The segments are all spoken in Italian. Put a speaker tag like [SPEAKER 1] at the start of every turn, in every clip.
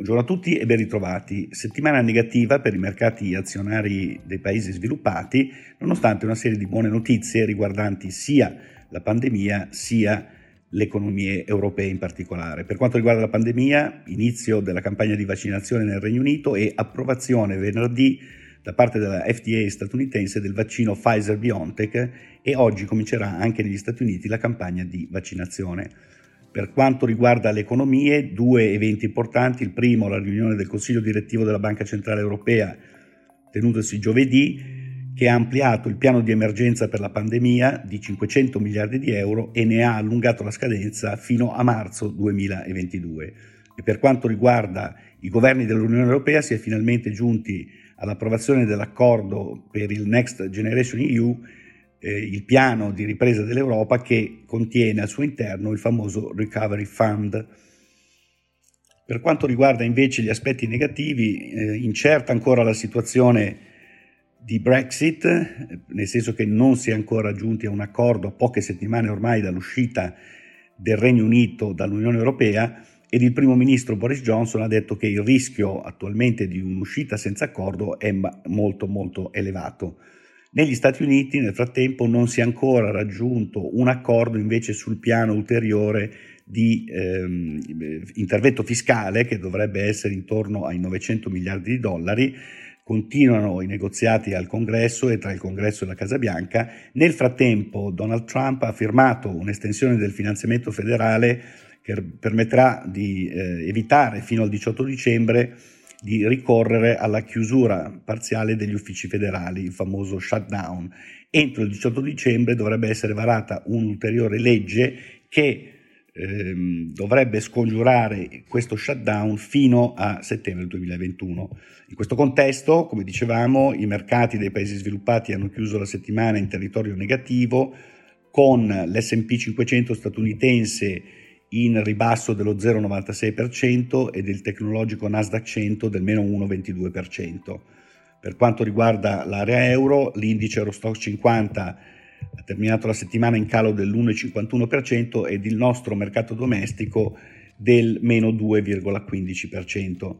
[SPEAKER 1] Buongiorno a tutti e ben ritrovati. Settimana negativa per i mercati azionari dei paesi sviluppati, nonostante una serie di buone notizie riguardanti sia la pandemia sia le economie europee in particolare. Per quanto riguarda la pandemia, inizio della campagna di vaccinazione nel Regno Unito e approvazione venerdì da parte della FDA statunitense del vaccino Pfizer BioNTech e oggi comincerà anche negli Stati Uniti la campagna di vaccinazione. Per quanto riguarda le economie, due eventi importanti. Il primo, la riunione del Consiglio direttivo della Banca Centrale Europea, tenutosi giovedì, che ha ampliato il piano di emergenza per la pandemia di 500 miliardi di euro e ne ha allungato la scadenza fino a marzo 2022. E per quanto riguarda i governi dell'Unione Europea, si è finalmente giunti all'approvazione dell'accordo per il Next Generation EU eh, il piano di ripresa dell'Europa che contiene al suo interno il famoso Recovery Fund. Per quanto riguarda invece gli aspetti negativi, eh, incerta ancora la situazione di Brexit, nel senso che non si è ancora giunti a un accordo a poche settimane ormai dall'uscita del Regno Unito dall'Unione Europea ed il primo ministro Boris Johnson ha detto che il rischio attualmente di un'uscita senza accordo è molto molto elevato. Negli Stati Uniti nel frattempo non si è ancora raggiunto un accordo invece sul piano ulteriore di ehm, intervento fiscale che dovrebbe essere intorno ai 900 miliardi di dollari. Continuano i negoziati al Congresso e tra il Congresso e la Casa Bianca. Nel frattempo Donald Trump ha firmato un'estensione del finanziamento federale che permetterà di eh, evitare fino al 18 dicembre di ricorrere alla chiusura parziale degli uffici federali, il famoso shutdown. Entro il 18 dicembre dovrebbe essere varata un'ulteriore legge che ehm, dovrebbe scongiurare questo shutdown fino a settembre 2021. In questo contesto, come dicevamo, i mercati dei paesi sviluppati hanno chiuso la settimana in territorio negativo con l'SP 500 statunitense in ribasso dello 0,96% e del tecnologico Nasdaq 100 del meno 1,22%. Per quanto riguarda l'area euro, l'indice Eurostock 50 ha terminato la settimana in calo dell'1,51% ed il nostro mercato domestico del meno 2,15%.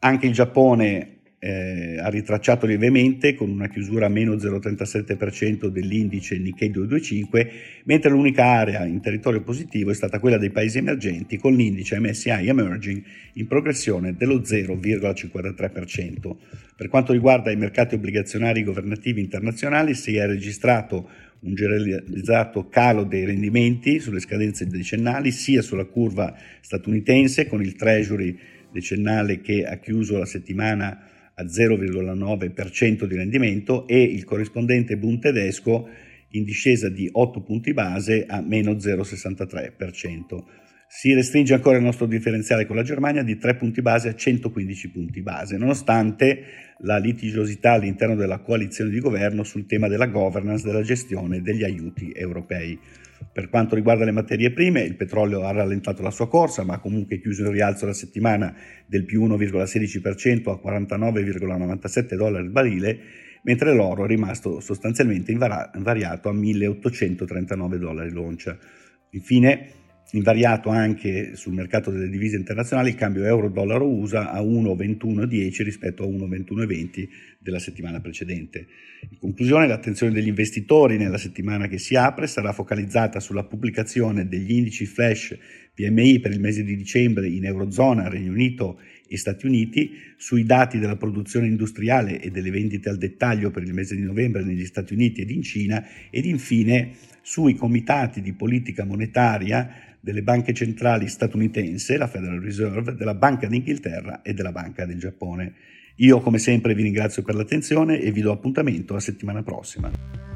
[SPEAKER 1] Anche il Giappone eh, ha ritracciato lievemente con una chiusura a meno 0,37% dell'indice Nikkei 225, mentre l'unica area in territorio positivo è stata quella dei paesi emergenti con l'indice MSI Emerging in progressione dello 0,53%. Per quanto riguarda i mercati obbligazionari governativi internazionali si è registrato un generalizzato calo dei rendimenti sulle scadenze decennali sia sulla curva statunitense con il Treasury decennale che ha chiuso la settimana a 0,9% di rendimento e il corrispondente Bund tedesco in discesa di 8 punti base a meno 0,63%. Si restringe ancora il nostro differenziale con la Germania di 3 punti base a 115 punti base, nonostante la litigiosità all'interno della coalizione di governo sul tema della governance della gestione degli aiuti europei. Per quanto riguarda le materie prime, il petrolio ha rallentato la sua corsa, ma ha comunque chiuso in rialzo la settimana del più 1,16% a 49,97 dollari al barile, mentre l'oro è rimasto sostanzialmente invariato a 1.839 dollari l'oncia. Infine, invariato anche sul mercato delle divise internazionali il cambio euro-dollaro USA a 1,2110 rispetto a 1,2120 della settimana precedente. In conclusione, l'attenzione degli investitori nella settimana che si apre sarà focalizzata sulla pubblicazione degli indici flash PMI per il mese di dicembre in Eurozona, Regno Unito e Stati Uniti, sui dati della produzione industriale e delle vendite al dettaglio per il mese di novembre negli Stati Uniti ed in Cina ed infine sui comitati di politica monetaria delle banche centrali statunitense, la Federal Reserve, della Banca d'Inghilterra e della Banca del Giappone. Io come sempre vi ringrazio per l'attenzione e vi do appuntamento a settimana prossima.